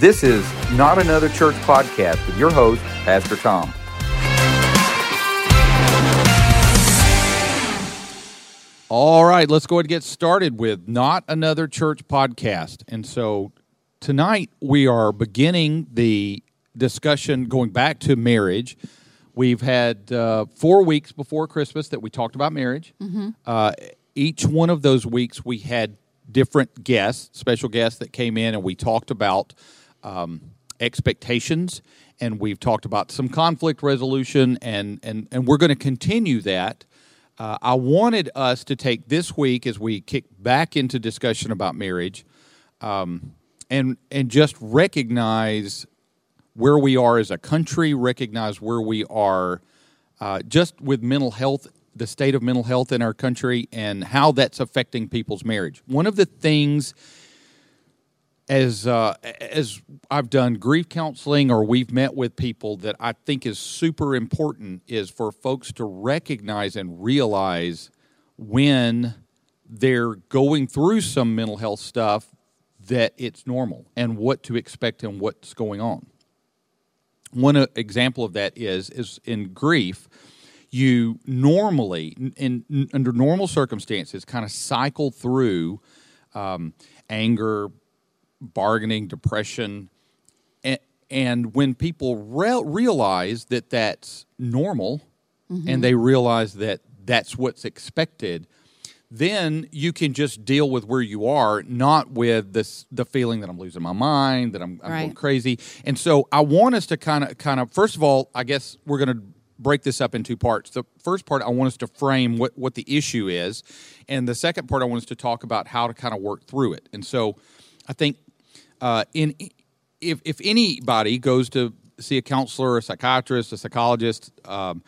This is Not Another Church podcast with your host, Pastor Tom. All right, let's go ahead and get started with Not Another Church podcast. And so tonight we are beginning the discussion going back to marriage. We've had uh, four weeks before Christmas that we talked about marriage. Uh, each one of those weeks we had different guests, special guests that came in, and we talked about um, expectations and we've talked about some conflict resolution, and, and, and we're going to continue that. Uh, I wanted us to take this week as we kick back into discussion about marriage, um, and and just recognize where we are as a country, recognize where we are uh, just with mental health, the state of mental health in our country, and how that's affecting people's marriage. One of the things as uh, as I've done grief counseling or we've met with people that I think is super important is for folks to recognize and realize when they're going through some mental health stuff that it's normal and what to expect and what's going on. One uh, example of that is is in grief you normally in, in under normal circumstances kind of cycle through um, anger bargaining, depression, and, and when people re- realize that that's normal, and mm-hmm. they realize that that's what's expected, then you can just deal with where you are, not with this the feeling that I'm losing my mind, that I'm, I'm going crazy. And so I want us to kind of kind of first of all, I guess we're going to break this up in two parts. The first part I want us to frame what what the issue is, and the second part I want us to talk about how to kind of work through it. And so I think uh, in if if anybody goes to see a counselor, a psychiatrist, a psychologist, um,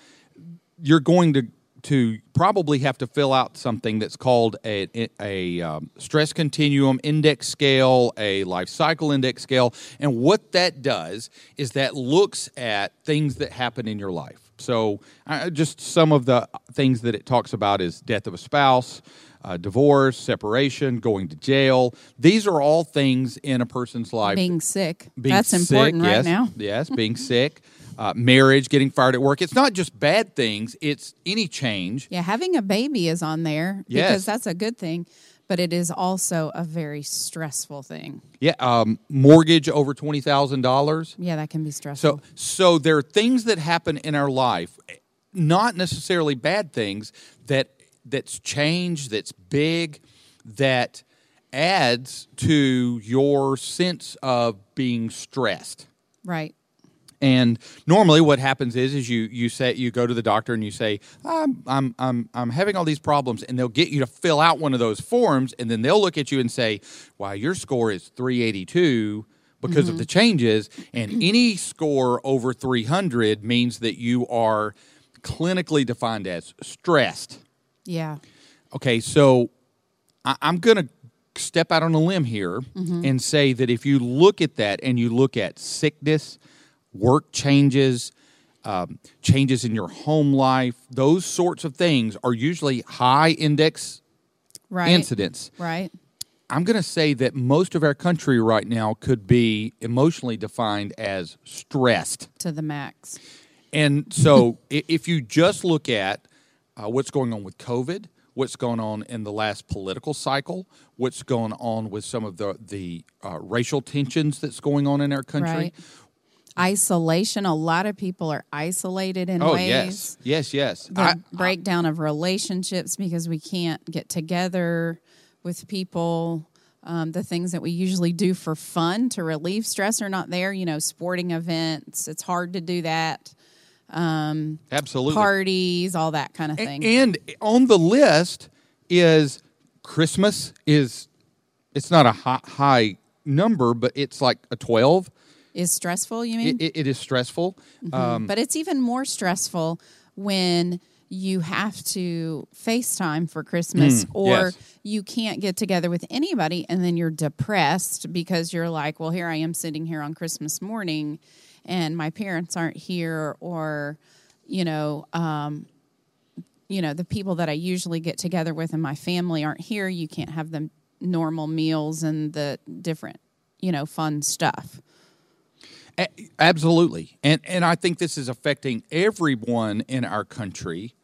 you're going to to probably have to fill out something that's called a, a um, stress continuum index scale, a life cycle index scale, and what that does is that looks at things that happen in your life. So, uh, just some of the things that it talks about is death of a spouse, uh, divorce, separation, going to jail. These are all things in a person's life being sick. being That's sick, important right yes, now. Yes, being sick, uh, marriage, getting fired at work. It's not just bad things; it's any change. Yeah, having a baby is on there Yes. because that's a good thing, but it is also a very stressful thing. Yeah, um, mortgage over twenty thousand dollars. Yeah, that can be stressful. So, so there are things that happen in our life, not necessarily bad things that that's change, that's big, that adds to your sense of being stressed. right. And normally, what happens is, is you you say you go to the doctor and you say, I'm I'm I'm I'm having all these problems, and they'll get you to fill out one of those forms, and then they'll look at you and say, "Wow, your score is 382 because of mm-hmm. the changes, and any score over 300 means that you are clinically defined as stressed." Yeah. Okay, so I, I'm going to step out on a limb here and say that if you look at that and you look at sickness, work changes, um, changes in your home life, those sorts of things are usually high index Right. incidents. Right. I'm going to say that most of our country right now could be emotionally defined as stressed. To the max. And so, if you just look at uh, what's going on with COVID, what's going on in the last political cycle, what's going on with some of the the uh, racial tensions that's going on in our country. Right. Isolation. A lot of people are isolated in Oh ways. yes, yes, yes. The I, breakdown of relationships because we can't get together with people. Um, the things that we usually do for fun to relieve stress are not there. You know, sporting events. It's hard to do that. Absolutely. Parties, all that kind of thing. and on the list is Christmas. Is it's not a high, high number, but it's like a twelve. is stressful. You mean? It, it, it is stressful. Um, but it's even more stressful when you have to FaceTime for Christmas or Hmm, yes. you can't get together with anybody and then you're depressed because you're like, well, here I am sitting here on Christmas morning and my parents aren't here or, you know, um, you know, the people that I usually get together with in my family aren't here. You can't have the normal meals and the different, you know, fun stuff. A- absolutely, and and I think this is affecting everyone in our country.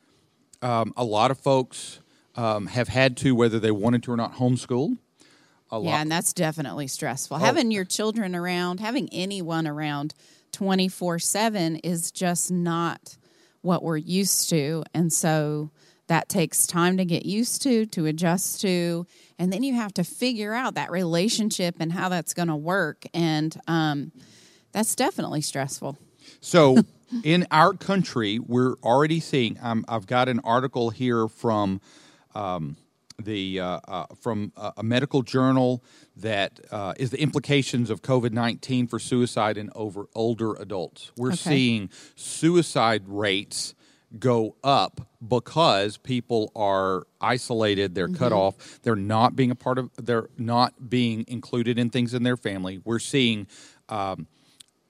Um, a lot of folks um, have had to, whether they wanted to or not, homeschool. A Yeah, and that's definitely stressful. Oh. Having your children around, having anyone around 24 7 is just not what we're used to. And so that takes time to get used to, to adjust to. And then you have to figure out that relationship and how that's going to work. And um, that's definitely stressful. So, in our country, we're already seeing. Um, I've got an article here from um, the uh, uh, from a, medical journal that uh, is the implications of COVID nineteen for suicide in over older adults. We're Okay. seeing suicide rates go up because people are isolated they're cut off they're not being a part of they're not being included in things in their family we're seeing um,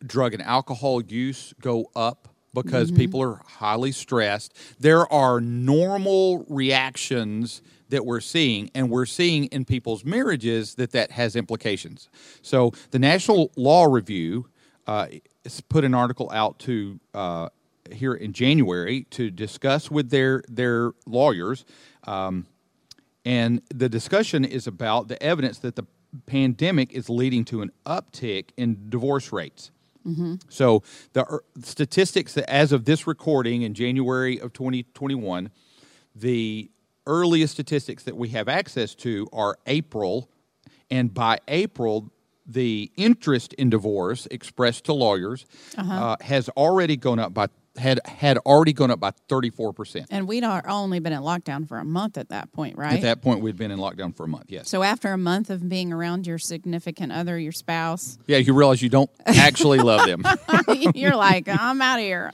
drug and alcohol use go up because people are highly stressed. There are normal reactions that we're seeing, and we're seeing in people's marriages that that has implications. So the National Law Review uh, put an article out to uh, here in January to discuss with their their lawyers. Um, and the discussion is about the evidence that the pandemic is leading to an uptick in divorce rates. So the statistics that as of this recording in January of 2021, the earliest statistics that we have access to are April, and by April, the interest in divorce expressed to lawyers uh has already gone up by had had already gone up by 34 percent. And we'd only been in lockdown for a month at that point, right? At that point, we'd been in lockdown for a month. Yes. so after a month of being around your significant other, your spouse, Yeah, you realize you don't actually love them. you're like, I'm out of here.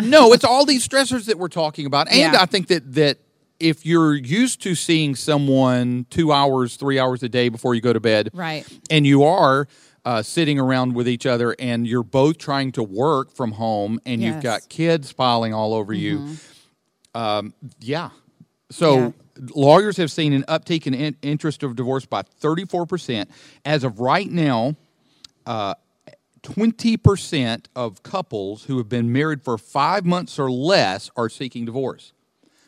no, it's all these stressors that we're talking about, and Yeah. I think that that if you're used to seeing someone two hours, three hours a day before you go to bed, Right. and you are uh, sitting around with each other, and you're both trying to work from home, and you've got kids piling all over you, um, yeah. So. Yeah. Lawyers have seen an uptick in in- interest of divorce by 34%. As of right now, uh, twenty percent of couples who have been married for five months or less are seeking divorce.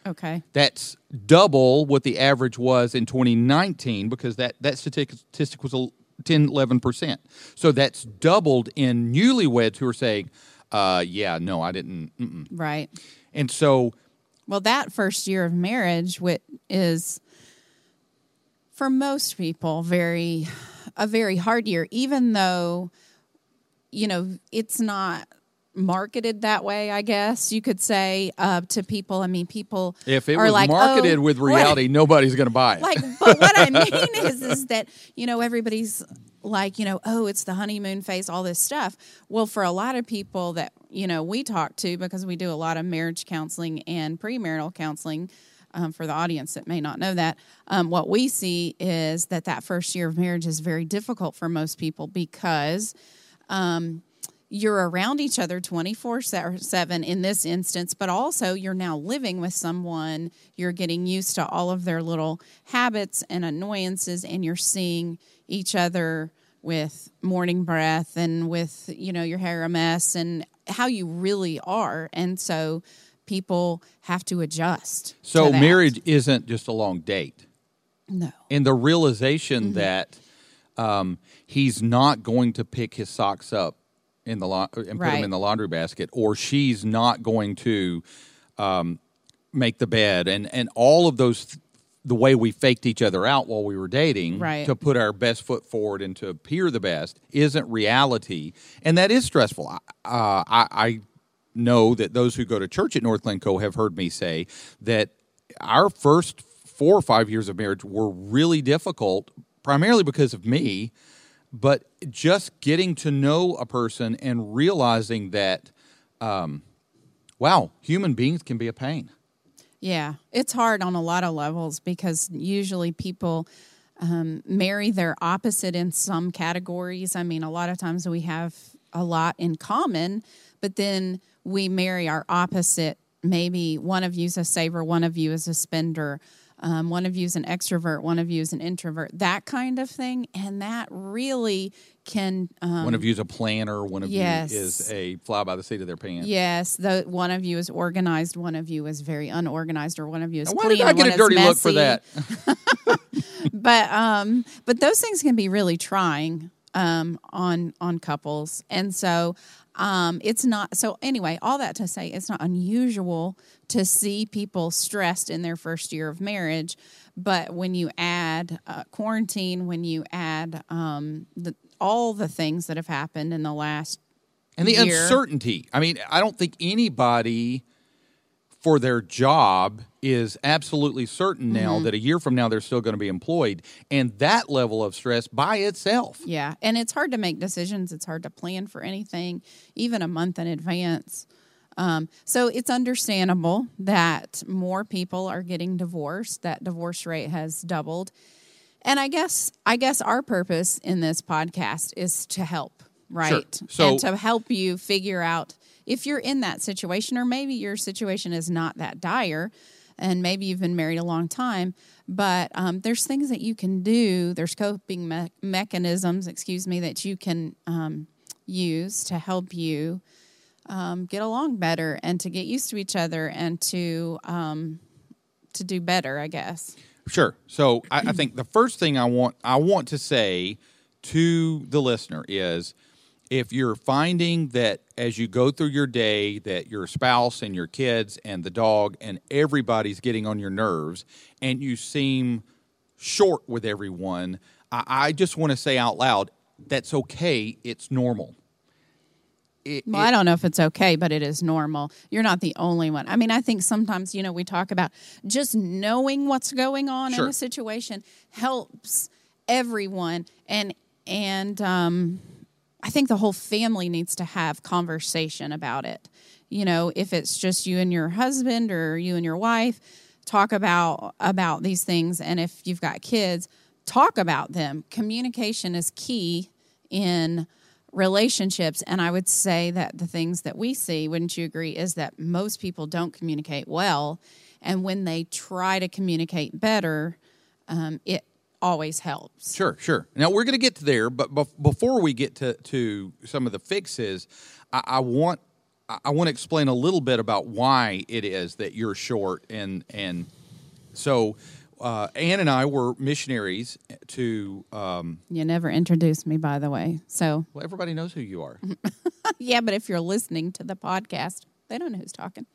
Okay. That's double what the average was in 2019 because that, that statistic, was a 10, 11%. So that's doubled in newlyweds who are saying, uh, yeah, no, I didn't. Mm-mm. Right. And so, Well, that first year of marriage whi- is for most people very a very hard year even though you know it's not marketed that way i guess you could say uh, to people. I mean people if it are was like marketed "Oh, with what- reality, nobody's going to buy it. like but what i mean is is that you know everybody's like you know oh it's the honeymoon phase all this stuff. Well for a lot of people that you know we talk to because we do a lot of marriage counseling and premarital counseling um, for the audience that may not know that um, what we see is that that first year of marriage is very difficult for most people because um, you're around each other 24 7 in this instance, but also you're now living with someone. You're getting used to all of their little habits and annoyances, and you're seeing each other with morning breath and with, you know, your hair a mess and how you really are. And so people have to adjust. so to marriage isn't just a long date. No. and the realization Mm-hmm. that um, he's not going to pick his socks up in the la- and put Right. them in the laundry basket, or she's not going to um, make the bed, and and all of those. The way we faked each other out while we were dating Right. to put our best foot forward and to appear the best isn't reality, and that is stressful. I, uh, I, I know that those who go to church at North Glencoe have heard me say that our first four or five years of marriage were really difficult, primarily because of me, but just getting to know a person and realizing that, um, wow, human beings can be a pain. Yeah, it's hard on a lot of levels because usually people um, marry their opposite in some categories. I mean, a lot of times we have a lot in common, but then we marry our opposite. Maybe one of you is a saver, one of you is a spender. Um, one of you is an extrovert, one of you is an introvert, that kind of thing. And that really can. Um, one of you is a planner, one of yes. you is a fly by the seat of their pants. Yes, the, one of you is organized, one of you is very unorganized, or one of you is Now, why clean. did I get a dirty look for that? but um but those things can be really trying um on on couples and so um it's not so anyway all that to say it's not unusual to see people stressed in their first year of marriage but when you add uh, quarantine when you add um the all the things that have happened in the last and the year. uncertainty. I mean, I don't think anybody for their job is absolutely certain now Mm-hmm. that a year from now they're still going to be employed. And that level of stress by itself. Yeah, and it's hard to make decisions. It's hard to plan for anything, even a month in advance. Um, so it's understandable that more people are getting divorced. That divorce rate has doubled, and I guess I guess our purpose in this podcast is to help, right? So- and to help you figure out if you're in that situation, or maybe your situation is not that dire, and maybe you've been married a long time. But um, there's things that you can do. There's coping me- mechanisms, excuse me, that you can um, use to help you um, get along better and to get used to each other and to um, to do better. I guess. Sure. So I, I think the first thing I want I want to say to the listener is if you're finding that as you go through your day that your spouse and your kids and the dog and everybody's getting on your nerves and you seem short with everyone, I, I just want to say out loud that's okay. It's normal. It- Well, it- I don't know if it's okay, but it is normal. You're not the only one. I mean, I think sometimes, you know, we talk about just knowing what's going on Sure. in a situation helps everyone and and um I think the whole family needs to have conversation about it. You know, if it's just you and your husband or you and your wife, talk about about these things and if you've got kids, talk about them. Communication is key in relationships and I would say that the things that we see, wouldn't you agree, is that most people don't communicate well and when they try to communicate better, um, it always helps. Sure, sure. Now we're going to get to there, but bef- before we get to, to some of the fixes, I, I want I I want to explain a little bit about why it is that you're short, and and so uh, Ann and I were missionaries to. Um, You never introduced me, by the way. So, well, everybody knows who you are. yeah, but if you're listening to the podcast, they don't know who's talking.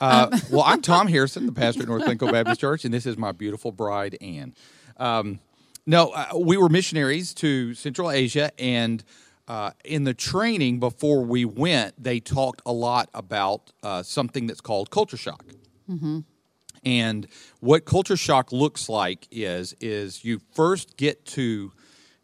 Uh, well, I'm Tom Harrison, the pastor at North Glencoe Baptist Church, and this is my beautiful bride, Anne. Um, no, uh, we were missionaries to Central Asia, and uh, in the training before we went, they talked a lot about uh, something that's called culture shock. And what culture shock looks like is is you first get to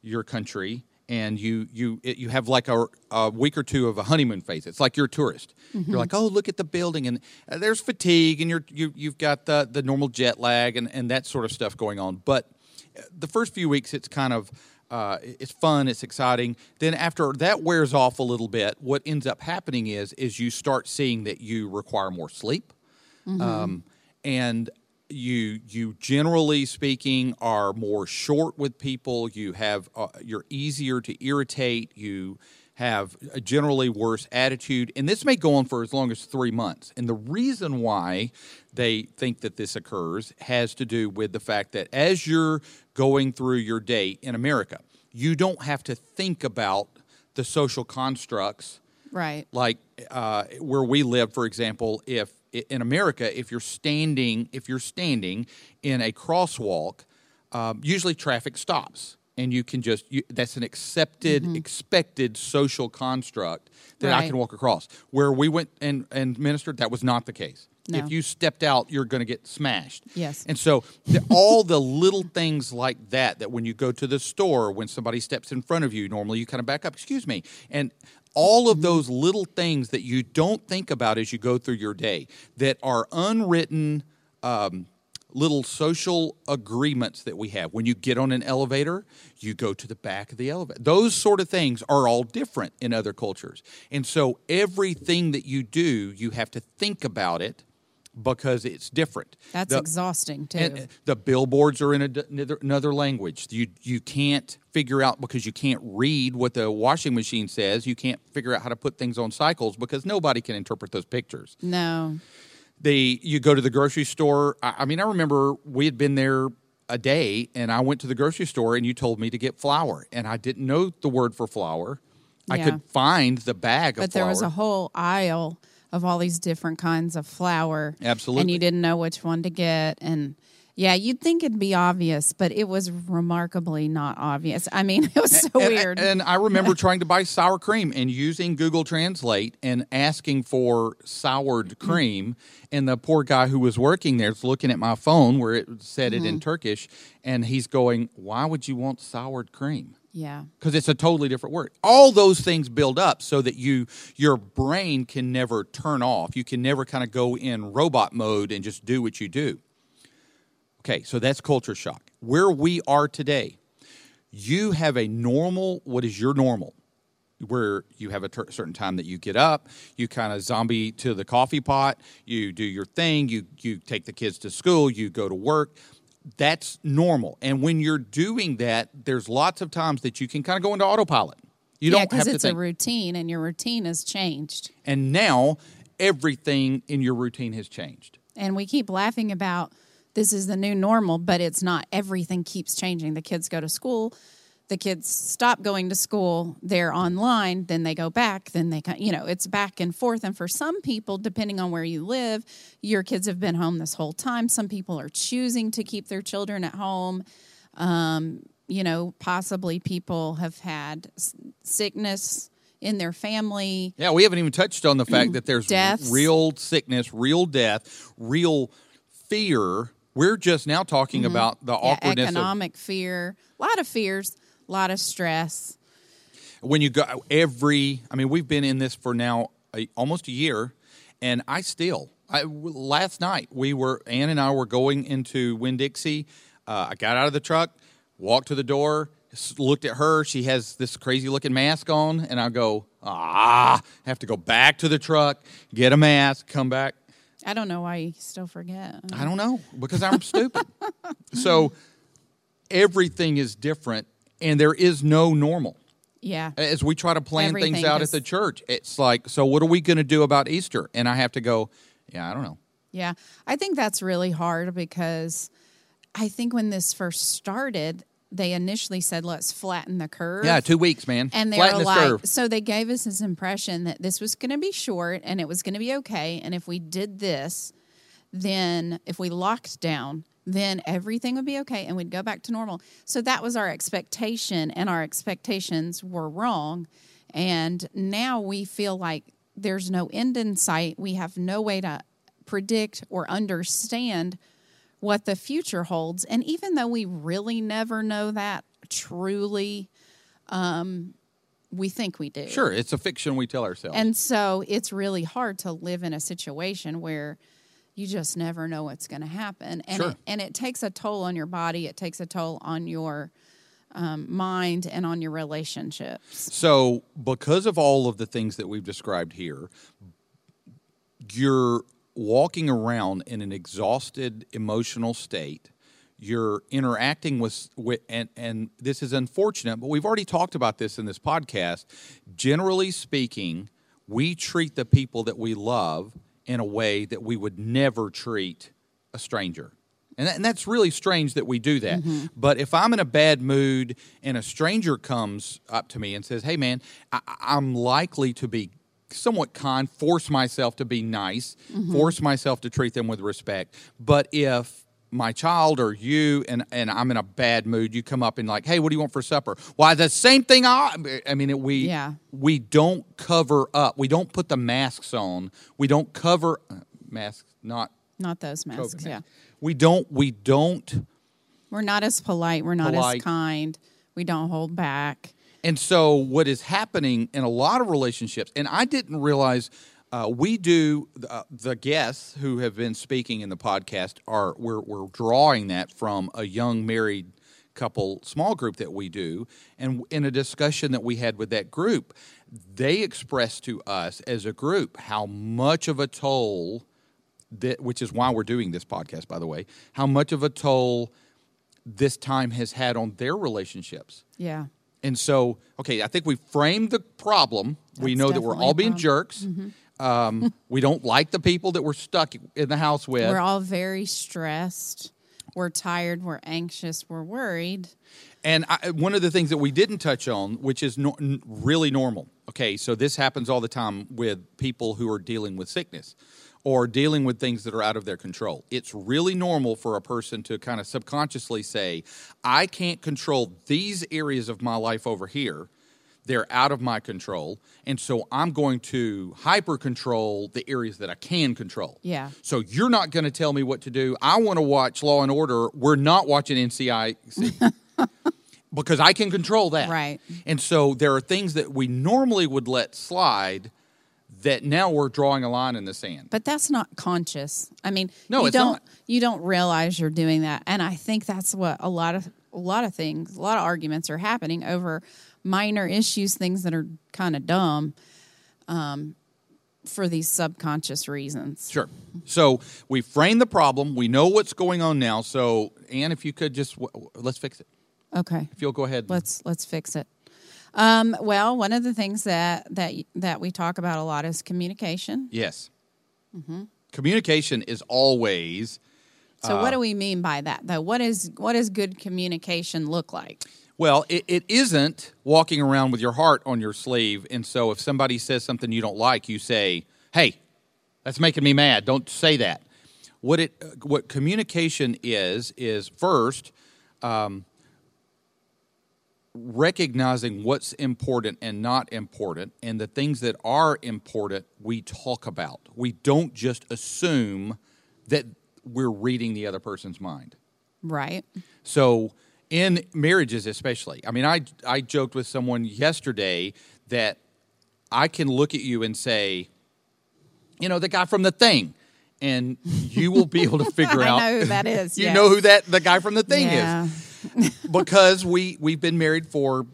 your country and you you it, you have like a, a week or two of a honeymoon phase. It's like you're a tourist. You're like, oh, look at the building, and uh, there's fatigue, and you're you, you've got the the normal jet lag and and that sort of stuff going on. But the first few weeks, it's kind of uh, it's fun, it's exciting. Then after that wears off a little bit, what ends up happening is is you start seeing that you require more sleep um, and you you generally speaking are more short with people. You have uh, you're easier to irritate. You have a generally worse attitude, and this may go on for as long as three months. And the reason why they think that this occurs has to do with the fact that as you're going through your day in America, you don't have to think about the social constructs Right. like uh, where we live, for example, if in America, if you're standing, if you're standing in a crosswalk, um, usually traffic stops, and you can just you, that's an accepted, expected social construct that I Mm-hmm. Can walk across. Where we went and and ministered, that was not the case. No. If you stepped out, you're going to get smashed. Yes. And so the, all the little things like that, that when you go to the store, when somebody steps in front of you, normally you kind of back up, excuse me. And all of those little things that you don't think about as you go through your day that are unwritten um, little social agreements that we have. When you get on an elevator, you go to the back of the elevator. Those sort of things are all different in other cultures. And so everything that you do, you have to think about it because it's different. That's The- exhausting too. uh, the billboards are in a another, another language. You you can't figure out because you can't read what the washing machine says. You can't figure out how to put things on cycles because nobody can interpret those pictures. no. The you go to the grocery store. I, I mean, I remember we had been there a day, and I went to the grocery store, and you told me to get flour, and I didn't know the word for flour. I could find the bag of But flour. there was a whole aisle of all these different kinds of flour. Absolutely. And you didn't know which one to get. And yeah, you'd think it'd be obvious, but it was remarkably not obvious. I mean, it was so And- weird. And I remember trying to buy sour cream and using Google Translate and asking for soured cream. And the poor guy who was working there is looking at my phone where it said it Mm-hmm. in Turkish. And he's going, Why would you want soured cream? yeah. Because it's a totally different word. All those things build up so that you your brain can never turn off. You can never kind of go in robot mode and just do what you do. Okay, so that's culture shock. Where we are today, you have a normal, what is your normal? Where you have a ter- certain time that you get up, you kind of zombie to the coffee pot, you do your thing, you you take the kids to school, you go to work. That's normal. And when you're doing that, there's lots of times that you can kind of go into autopilot. You yeah, don't have because it's a routine and your routine has changed. and now everything in your routine has changed. And we keep laughing about this is the new normal, but it's not. Everything keeps changing. The kids go to school, the kids stop going to school, they're online, then they go back, then they, you know, it's back and forth. And for some people, depending on where you live, your kids have been home this whole time. Some people are choosing to keep their children at home. Um, you know, possibly people have had sickness in their family. Yeah, we haven't even touched on the fact that there's Deaths. real sickness, real death, real fear. We're just now talking about the Yeah, awkwardness of economic fear, a lot of fears, a lot of stress. when you go every. I mean, we've been in this for now a, almost a year, and I still. I, last night we were Ann and I were going into Winn Dixie. Uh, I got out of the truck, walked to the door, looked at her. She has this crazy looking mask on, and I go, ah, have to go back to the truck, get a mask, come back. I don't know why you still forget. I don't know because I'm stupid. So everything is different, and there is no normal. Yeah. As we try to plan things out is- at the church, it's like, so what are we going to do about Easter? And I have to go, yeah, I don't know. Yeah. I think that's really hard because I think when this first started, they initially said, let's flatten the curve. Yeah, two weeks, man. And they Flatten were like, curve. so they gave us this impression that this was going to be short and it was going to be okay. And if we did this, then if we locked down, then everything would be okay and we'd go back to normal. So that was our expectation, and our expectations were wrong. And now we feel like there's no end in sight. We have no way to predict or understand what the future holds. And even though we really never know that truly, um, we think we do. Sure, it's a fiction we tell ourselves. And so it's really hard to live in a situation where you just never know what's going to happen. And, Sure. it, and it takes a toll on your body, it takes a toll on your um, mind and on your relationships. So, because of all of the things that we've described here, you're walking around in an exhausted emotional state. You're interacting with, with and, and this is unfortunate, but we've already talked about this in this podcast. Generally speaking, we treat the people that we love in a way that we would never treat a stranger. And, that, and that's really strange that we do that. Mm-hmm. But if I'm in a bad mood and a stranger comes up to me and says, Hey, man, I, I'm likely to be somewhat kind, force myself to be nice, force myself to treat them with respect. But if my child or you and, and I'm in a bad mood, you come up and like, hey, what do you want for supper? Why the same thing I I mean we Yeah. we don't cover up. We don't put the masks on. We don't cover uh, masks not Not those masks. COVID Yeah. We don't we don't We're not as polite. We're not Polite. as kind. We don't hold back. And so, what is happening in a lot of relationships, and I didn't realize uh, we do uh, the guests who have been speaking in the podcast are we're, we're drawing that from a young married couple small group that we do, and in a discussion that we had with that group, they expressed to us as a group how much of a toll that, which is why we're doing this podcast, by the way, how much of a toll this time has had on their relationships. Yeah. And so, okay, I think we framed the problem. we know that we're all being jerks. Um, we don't like the people that we're stuck in the house with. We're all very stressed. We're tired. We're anxious. We're worried. And I, one of the things that we didn't touch on, which is no, really normal. Okay, so this happens all the time with people who are dealing with sickness or dealing with things that are out of their control. It's really normal for a person to kind of subconsciously say, I can't control these areas of my life over here. They're out of my control. And so I'm going to hyper control the areas that I can control. Yeah. So you're not going to tell me what to do. I want to watch Law and Order. We're not watching NCIS because I can control that. Right. And so there are things that we normally would let slide that now we're drawing a line in the sand. But that's not conscious. I mean, No, you it's don't not. you don't realize you're doing that. And I think that's what a lot of a lot of things, a lot of arguments are happening over minor issues, things that are kind of dumb um, for these subconscious reasons. Sure. So we frame the problem. We know what's going on now. So, Anne, if you could just let's fix it. Okay. If you'll go ahead. let's let's fix it. Um, well, one of the things that that that we talk about a lot is communication. yes. Mm-hmm. Communication is always So, Uh, what do we mean by that? Though, what is what does good communication look like? Well, it, it isn't walking around with your heart on your sleeve. And so if somebody says something you don't like, you say, hey, that's making me mad. Don't say that. What, it, what communication is, is first um, recognizing what's important and not important. And the things that are important, we talk about. We don't just assume that we're reading the other person's mind. Right. So in marriages, especially, I mean, I I joked with someone yesterday that I can look at you and say, you know, the guy from the thing, and you will be able to figure out. I know who that is. You yes. know who that the guy from the thing yeah. is because we we've been married for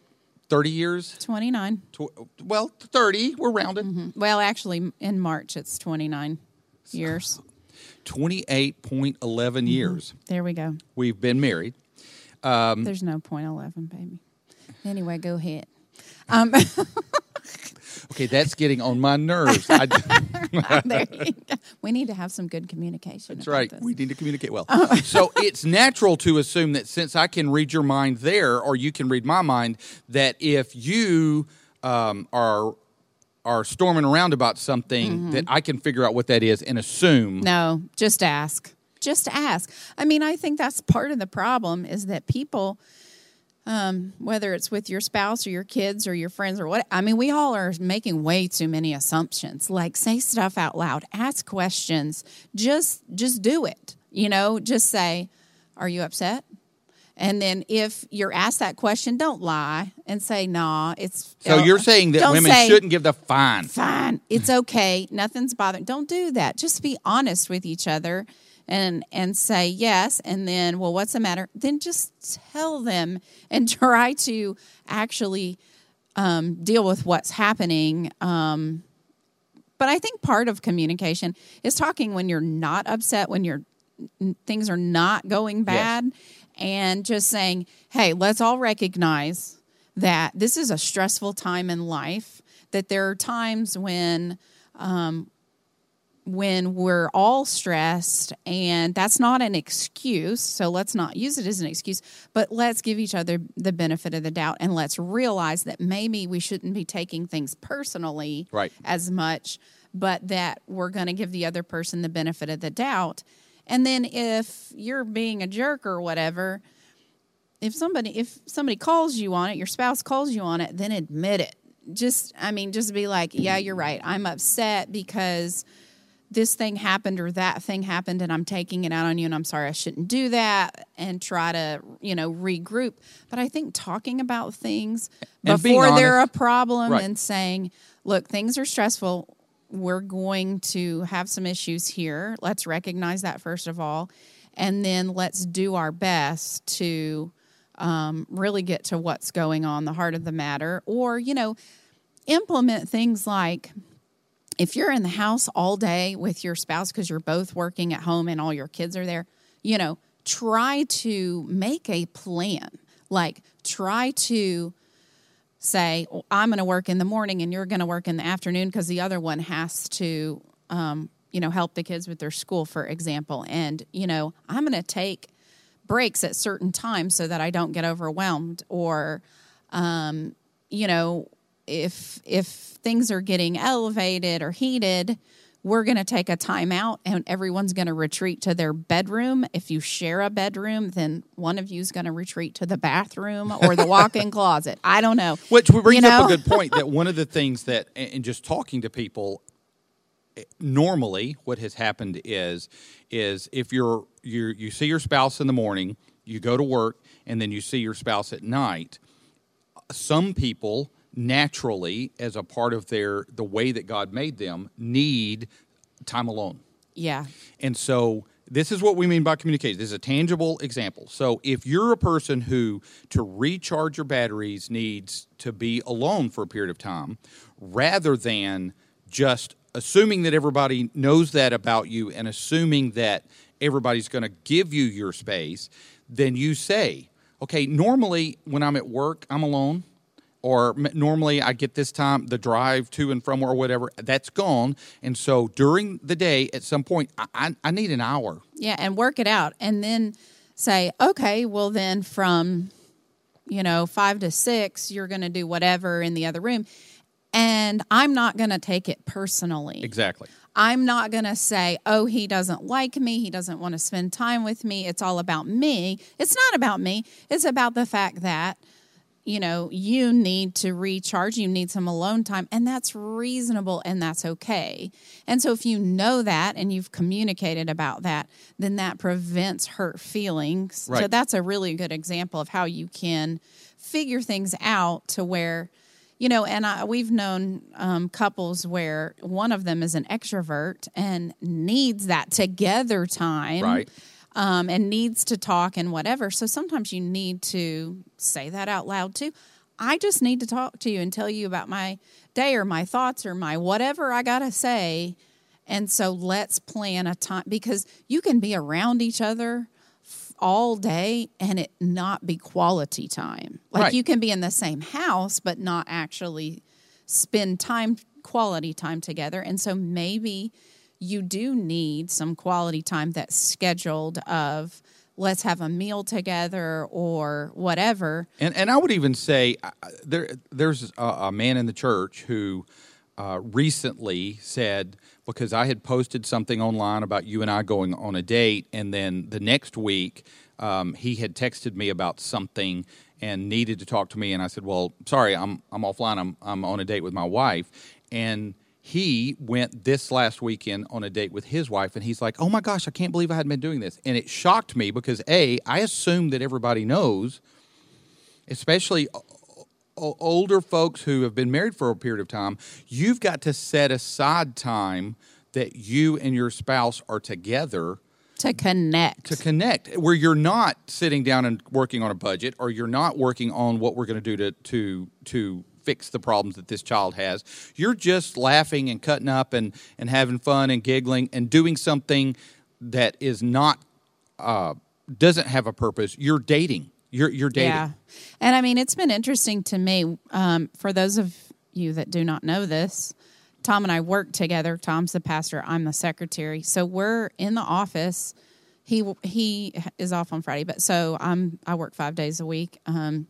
thirty years. Twenty nine. Tw- well, thirty. We're rounded. Well, actually, in March it's twenty nine years. Twenty-eight point eleven years There we go. we've been married. Um, There's no point eleven, baby. Anyway, go ahead. Um, Okay, that's getting on my nerves. I, there you go. We need to have some good communication. That's right. this. We need to communicate well. so it's natural to assume that since I can read your mind there, or you can read my mind, that if you um, are are storming around about something, that I can figure out what that is and assume. No, just ask. Just ask. I mean, I think that's part of the problem is that people, um, whether it's with your spouse or your kids or your friends or what, I mean, we all are making way too many assumptions. Like, say stuff out loud, ask questions. Just, just do it. You know, just say, "Are you upset?" And then if you're asked that question, don't lie and say, "Nah, it's." So you're saying that women say, shouldn't give the fine. fine. It's okay. Nothing's bothering. Don't do that. Just be honest with each other and and say yes and then well what's the matter? Then just tell them and try to actually um, deal with what's happening. Um, but I think part of communication is talking when you're not upset, when you're things are not going bad, and just saying, "Hey, let's all recognize that this is a stressful time in life. That there are times when." Um, when we're all stressed and that's not an excuse so let's not use it as an excuse but let's give each other the benefit of the doubt and let's realize that maybe we shouldn't be taking things personally Right. as much but that we're going to give the other person the benefit of the doubt. And then if you're being a jerk or whatever if somebody if somebody calls you on it your spouse calls you on it then admit it. Just i mean just be like yeah you're right. I'm upset because this thing happened or that thing happened and I'm taking it out on you and I'm sorry I shouldn't do that and try to, you know, regroup. But I think talking about things And before they're a problem Right. and saying, look, things are stressful. We're going to have some issues here. Let's recognize that first of all. And then let's do our best to um, really get to what's going on, the heart of the matter. Or, you know, implement things like if you're in the house all day with your spouse because you're both working at home and all your kids are there, you know, try to make a plan. Like, try to say, well, I'm going to work in the morning and you're going to work in the afternoon because the other one has to, um, you know, help the kids with their school, for example. And, you know, I'm going to take breaks at certain times so that I don't get overwhelmed or, um, you know, if if things are getting elevated or heated, we're going to take a timeout and everyone's going to retreat to their bedroom. If you share a bedroom, then one of you is going to retreat to the bathroom or the walk-in closet. I don't know. Which brings You know? up a good point that one of the things that, and just talking to people, eh, normally what has happened is, is if you're you you see your spouse in the morning, you go to work, and then you see your spouse at night. Some people naturally, as a part of their the way that God made them, need time alone. Yeah. And so this is what we mean by communication. This is a tangible example. So if you're a person who to recharge your batteries needs to be alone for a period of time rather than just assuming that everybody knows that about you and assuming that everybody's going to give you your space, then you say, okay, normally when I'm at work, I'm alone or m- normally I get this time the drive to and from or whatever that's gone, and so during the day at some point I, I, I need an hour. Yeah, and work it out and then say, okay, well then from you know, 5 to 6 you're going to do whatever in the other room and I'm not going to take it personally. Exactly. I'm not going to say, oh, he doesn't like me. He doesn't want to spend time with me. It's all about me. It's not about me. It's about the fact that, you know, you need to recharge. You need some alone time. And that's reasonable and that's okay. And so if you know that and you've communicated about that, then that prevents hurt feelings. So that's a really good example of how you can figure things out to where you know and I, we've known um, couples where one of them is an extrovert and needs that together time Right. Um, and needs to talk and whatever so sometimes you need to say that out loud too i just need to talk to you and tell you about my day or my thoughts or my whatever i gotta say and so let's plan a time because you can be around each other all day and it not be quality time. Like Right. you can be in the same house but not actually spend time quality time together. And so maybe you do need some quality time that's scheduled of let's have a meal together or whatever. And and I would even say uh, there there's a, a man in the church who uh, recently said because I had posted something online about you and I going on a date, and then the next week um, he had texted me about something and needed to talk to me, and I said, "Well, sorry, I'm I'm offline. I'm I'm on a date with my wife," and he went this last weekend on a date with his wife, and he's like, "Oh my gosh, I can't believe I hadn't been doing this," and it shocked me because a I assume that everybody knows especially older folks who have been married for a period of time, you've got to set aside time that you and your spouse are together To connect. to connect where you're not sitting down and working on a budget or you're not working on what we're going to do to to to fix the problems that this child has you're just laughing and cutting up and and having fun and giggling and doing something that is not uh, doesn't have a purpose you're dating you're you're dating Yeah. And I mean, it's been interesting to me. Um, for those of you that do not know this, Tom and I work together. Tom's the pastor, I'm the secretary. So we're in the office. He he is off on Friday, but so I'm I work five days a week. Um,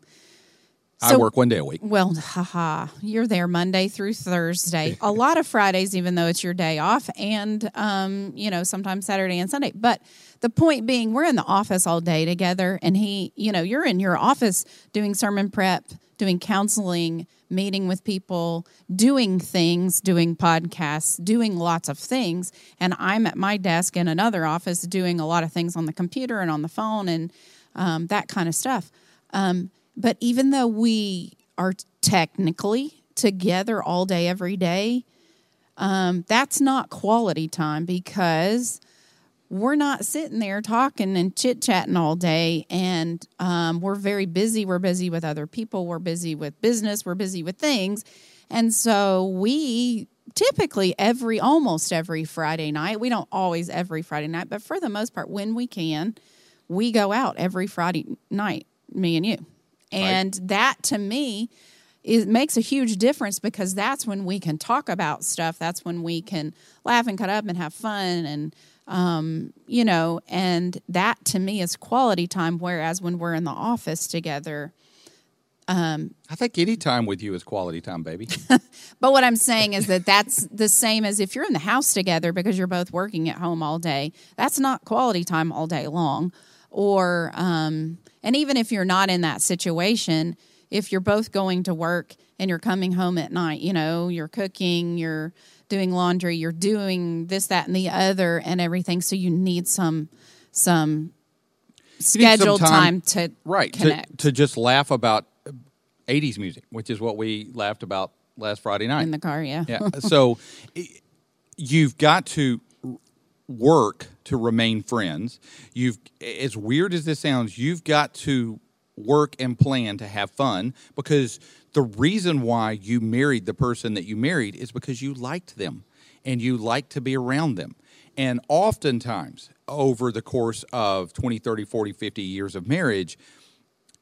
I work one day a week. well, haha, you're there Monday through Thursday. A lot of Fridays, even though it's your day off, and um, you know sometimes Saturday and Sunday. But the point being, we're in the office all day together, and he, you know, you're in your office doing sermon prep, doing counseling, meeting with people, doing things, doing podcasts, doing lots of things, and I'm at my desk in another office doing a lot of things on the computer and on the phone and um, that kind of stuff. Um, but even though we are technically together all day, every day, um, that's not quality time because we're not sitting there talking and chit chatting all day. And um, we're very busy. We're busy with other people. We're busy with business. We're busy with things. And so we typically every almost every Friday night. We don't always every Friday night, but for the most part, when we can, we go out every Friday night, me and you. And that to me it makes a huge difference because that's when we can talk about stuff. That's when we can laugh and cut up and have fun and um, you know, and that to me is quality time. Whereas when we're in the office together, I think any time with you is quality time, baby. But what I'm saying is that that's the same as if you're in the house together because you're both working at home all day. That's not quality time all day long. Or, um, and even if you're not in that situation, if you're both going to work and you're coming home at night, you know, you're cooking, you're doing laundry, you're doing this, that, and the other, and everything. So you need some, some You need some scheduled time, to right to, connect to just laugh about uh, 80s music, which is what we laughed about last Friday night. in the car. Yeah. yeah. So you've got to work to remain friends. You've as weird as this sounds, you've got to work and plan to have fun because the reason why you married the person that you married is because you liked them and you liked to be around them. And oftentimes over the course of 20, 30, 40, 50 years of marriage,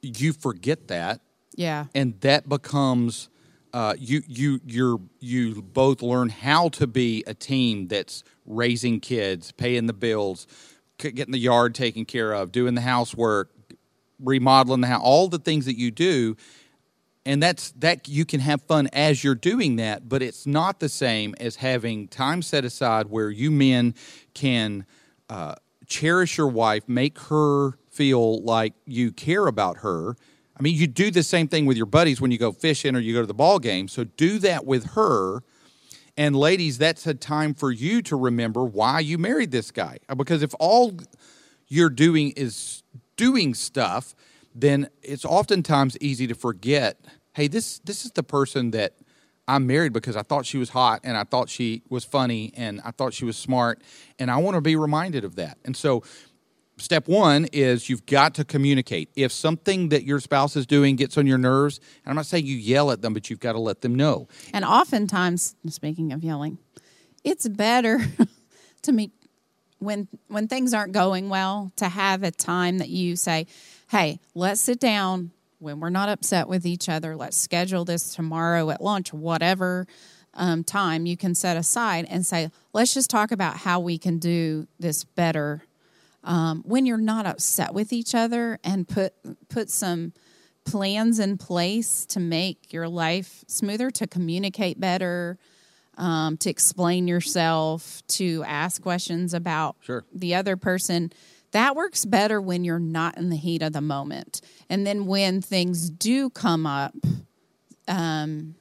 you forget that yeah. and that becomes uh, you you you're you both learn how to be a team that's raising kids, paying the bills, getting the yard taken care of, doing the housework, remodeling the house, all the things that you do. And that's that you can have fun as you're doing that, but it's not the same as having time set aside where you men can uh, cherish your wife, make her feel like you care about her. I mean, you do the same thing with your buddies when you go fishing or you go to the ball game. So do that with her. And ladies, that's a time for you to remember why you married this guy. Uh, because if all you're doing is doing stuff, then it's oftentimes easy to forget, hey, this this is the person that I'm married because I thought she was hot and I thought she was funny and I thought she was smart and I want to be reminded of that. And so step one is you've got to communicate. If something that your spouse is doing gets on your nerves, and I'm not saying you yell at them, but you've got to let them know. And oftentimes, speaking of yelling, it's better to meet when when things aren't going well to have a time that you say, "Hey, let's sit down when we're not upset with each other. Let's schedule this tomorrow at lunch, whatever um, time you can set aside, and say, let's just talk about how we can do this better." Um, when you're not upset with each other, and put put some plans in place to make your life smoother, to communicate better, um, to explain yourself, to ask questions about Sure. the other person. That works better when you're not in the heat of the moment. And then when things do come up, um,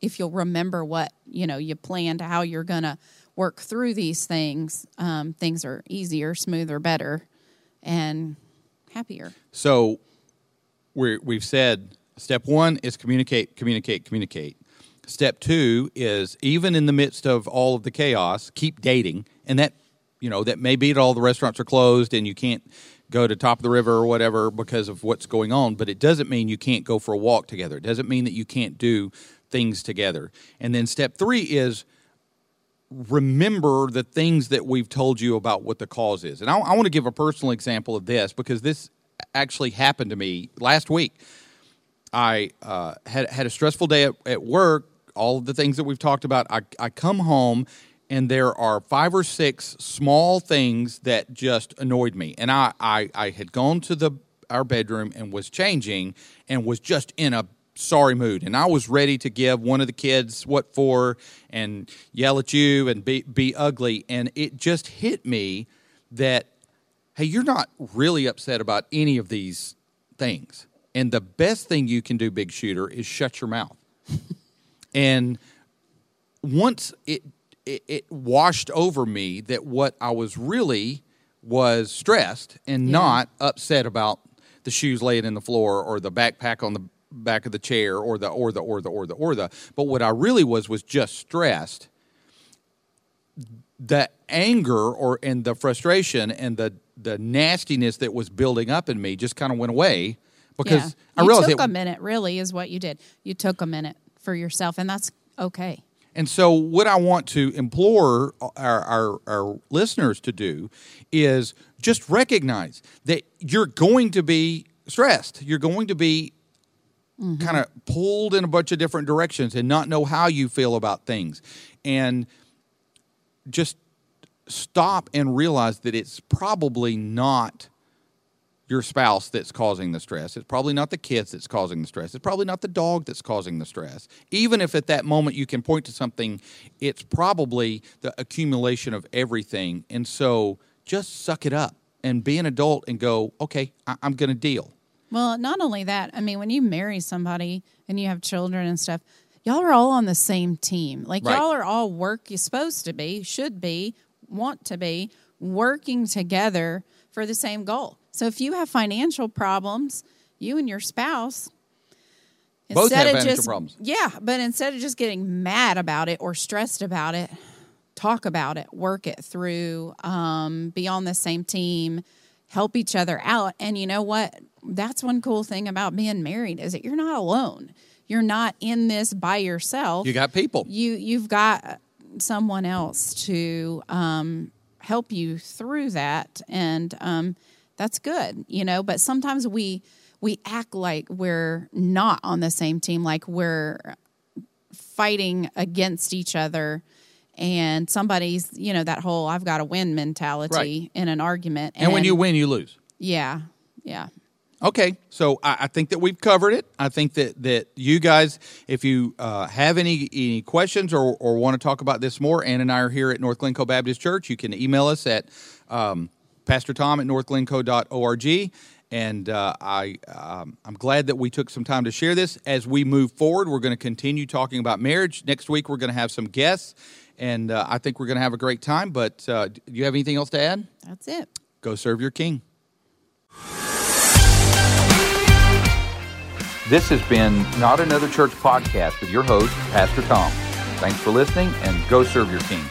if you'll remember what you know you planned, how you're gonna work through these things, um, things are easier, smoother, better, and happier. So we're, we've said step one is communicate, communicate, communicate. Step two is even in the midst of all of the chaos, keep dating. And that, you know, that may be that all the restaurants are closed and you can't go to top of the river or whatever because of what's going on, but it doesn't mean you can't go for a walk together. It doesn't mean that you can't do things together. And then step three is remember the things that we've told you about what the cause is. And I, I want to give a personal example of this because this actually happened to me last week. I uh, had had a stressful day at, at work. All the things that we've talked about. I, I come home and there are five or six small things that just annoyed me. And I, I, I had gone to the our bedroom and was changing and was just in a sorry mood. And I was ready to give one of the kids what for and yell at you and be be ugly. And it just hit me that hey, you're not really upset about any of these things. And the best thing you can do, big shooter, is shut your mouth. and once it, it it washed over me that what I was really was stressed and Yeah. not upset about the shoes laying in the floor or the backpack on the back of the chair or the or the or the or the or the but what I really was was just stressed the anger or and the frustration and the the nastiness that was building up in me just kind of went away because yeah. I you realized took it, a minute. Really, is what you did. You took a minute for yourself, and that's okay. And so, what I want to implore our, our, our listeners to do is just recognize that you're going to be stressed. You're going to be Mm-hmm. kind of pulled in a bunch of different directions and not know how you feel about things. And just stop and realize that it's probably not your spouse that's causing the stress. It's probably not the kids that's causing the stress. It's probably not the dog that's causing the stress. Even if at that moment you can point to something, it's probably the accumulation of everything. And so just suck it up and be an adult and go, okay, I- I'm going to deal. Well, not only that, I mean, when you marry somebody and you have children and stuff, y'all are all on the same team. Like Right. y'all are all work you're supposed to be, should be, want to be working together for the same goal. So if you have financial problems, you and your spouse Both have of financial just, problems. Yeah, but instead of just getting mad about it or stressed about it, talk about it, work it through, um, be on the same team, help each other out. And you know what? That's one cool thing about being married is that you're not alone. You're not in this by yourself. You got people. you you've got someone else to um, help you through that, and um, that's good, you know. But sometimes we we act like we're not on the same team, like we're fighting against each other. And somebody's, you know, that whole "I've got to win" mentality Right. in an argument. And when you win, you lose. yeah, yeah, Okay, so I, I think that we've covered it. I think that that you guys, if you uh, have any any questions or, or want to talk about this more, Ann and I are here at North Glencoe Baptist Church. You can email us at um, Pastor Tom at northglencoe.org. And uh, I, um, I'm glad that we took some time to share this. As we move forward, we're going to continue talking about marriage. Next week, we're going to have some guests, and uh, I think we're going to have a great time. But uh, do you have anything else to add? that's it. Go serve your king. This has been Not Another Church podcast with your host, Pastor Tom. Thanks for listening and go serve your king.